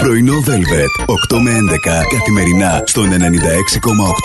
Πρωινό Velvet. 8 με 11 καθημερινά στον 96,8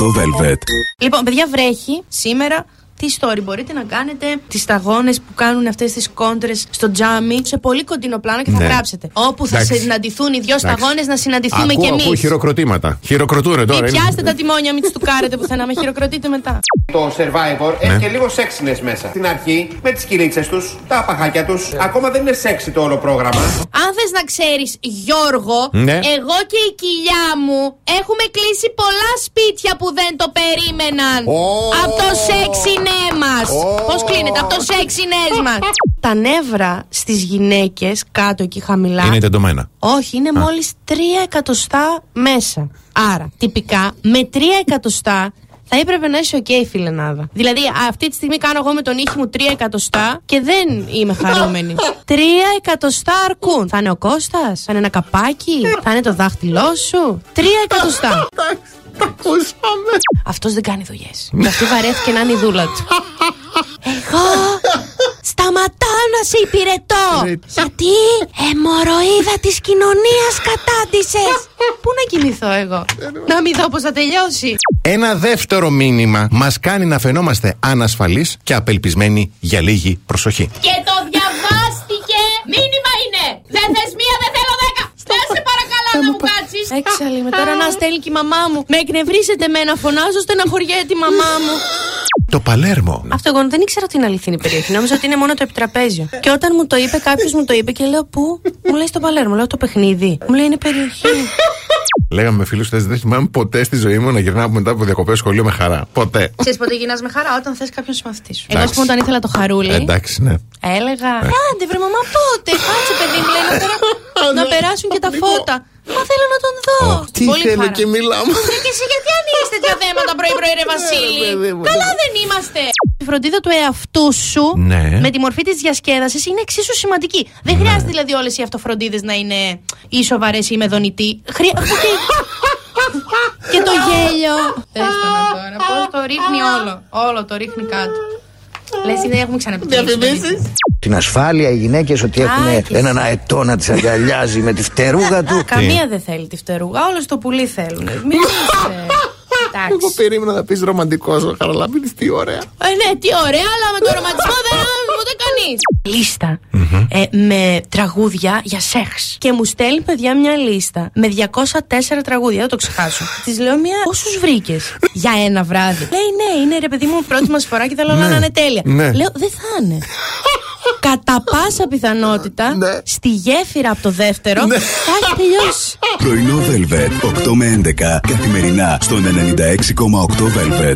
Velvet. Λοιπόν, παιδιά, βρέχει σήμερα. Τι story μπορείτε να κάνετε τις σταγόνες που κάνουν αυτές τις κόντρες στο τζάμι σε πολύ κοντινό πλάνο και θα Ναι. γράψετε. Όπου θα Εντάξει. συναντηθούν οι δύο Εντάξει. σταγόνες να συναντηθούμε Ακούω, κι εμείς. ακούω χειροκροτήματα. Χειροκροτούρε τώρα. Μην είναι- πιάστε τα τιμόνια, μην τους του κάρετε πουθενά, με χειροκροτείτε μετά. Το Survivor Ναι. έχει και λίγο sexiness μέσα. Στην αρχή, με τις κυλίτσε τους, τα παχάκια τους, ακόμα δεν είναι sexy το όλο πρόγραμμα. Αν θες να ξέρεις, Γιώργο, Ναι. εγώ και η κοιλιά μου έχουμε κλείσει πολλά σπίτια που δεν το περίμεναν. Ω. Από το sexiness. Ω. Πώς κλείνεται, από το sexiness. Τα νεύρα στις γυναίκες κάτω εκεί χαμηλά. Είναι τεντωμένα. Όχι, είναι μόλις 3 εκατοστά μέσα. Άρα, τυπικά, με 3 εκατοστά θα έπρεπε να είσαι οκ, φιλενάδα. Δηλαδή, αυτή τη στιγμή κάνω εγώ με τον ήχη μου 3 εκατοστά και δεν είμαι χαρούμενη. 3 εκατοστά αρκούν. Θα είναι ο Κώστας, θα είναι ένα καπάκι, θα είναι το δάχτυλό σου. 3 εκατοστά. Αυτός δεν κάνει δουλειές. Και αυτή βαρέθηκε να είναι η δούλα του. Εγώ σταματάω να σε υπηρετώ. Γιατί αιμορροίδα της κοινωνίας κατάντησες. Πού να κοιμηθώ εγώ; Να μην δω πώς θα τελειώσει. Ένα δεύτερο μήνυμα μας κάνει να φαινόμαστε ανασφαλείς και απελπισμένοι για λίγη προσοχή. Και το διαβάστηκε. Μήνυμα είναι. Δεν θες μία, δεν θέλω δέκα. Στάσε παρακαλά να μου κάτσει. Έξαλλη με τώρα να στέλνει και η μαμά μου. Με εκνευρίσετε με να φωνάζω, στεναχωριέται η μαμά μου. Το Παλέρμο. Αυτό εγώ δεν ήξερα ότι είναι αληθινή περιοχή. Νόμιζα ότι είναι μόνο το επιτραπέζιο. Και όταν μου το είπε, κάποιος μου το είπε και λέω Πού; Μου λέει στο Παλέρμο. Λέω το παιχνίδι. Μου λέει είναι περιοχή. Λέγαμε με φίλους χθε, δεν θυμάμαι ποτέ στη ζωή μου να γυρνάω μετά από διακοπές σχολείο με χαρά. Ποτέ. Ξέρεις πότε γυρνάς με χαρά; Όταν θες κάποιον συμμαθητή σου. Εγώ, ας Εντάξει. πούμε, όταν ήθελα το χαρούλι, Εντάξει, ναι. έλεγα Άντε, βρε μαμά, πότε. Κάτσε, παιδί μου, λέει να, περα- να περάσουν και τα φώτα. Μα θέλω να τον δω. Τι Πολύ θέλω χαρά. και μιλάμε. Ε, Και εσύ πρωί-πρωί, ρε Βασίλη. παιδί μου, Καλά δεν είμαστε. Η φροντίδα του εαυτού σου Ναι. με τη μορφή της διασκέδασης είναι εξίσου σημαντική. Δεν χρειάζεται δηλαδή όλες οι αυτοφροντίδες να είναι ή σοβαρές ή με δονητή. Χρεια... και το γέλιο. Δες το να τώρα. Πώς το ρίχνει όλο. Όλο το ρίχνει κάτω. Λες, δεν έχουμε ξαναπιτύχει. την ασφάλεια οι γυναίκες ότι έχουν και εσύ. έναν αετό να τις αγκαλιάζει με τη φτερούγα του. Καμία δεν θέλει τη φτερούγα. Όλο το πουλί θέλουν. Μην είσαι. Εγώ Εντάξει. περίμενα να πεις ρομαντικός ο Χαραλάμπη, τι ωραία. Ε, ναι, τι ωραία, αλλά με το ρομαντισμό δεν άμεσα ούτε κανεί. Λίστα ε, με τραγούδια για σεξ. Και μου στέλνει παιδιά μια λίστα με 204 τραγούδια. Δεν το ξεχάσω. Της λέω μια. Πόσου βρήκες για ένα βράδυ; Λέει ναι, είναι ρε παιδί μου πρώτη μας φορά και θέλω να είναι τέλεια. ναι. Λέω δεν θα είναι. Κατά πάσα πιθανότητα Ναι. στη γέφυρα από το δεύτερο θα έχει τελειώσει. Πρωινό Velvet. 8 με 11 καθημερινά στον 96,8 Velvet.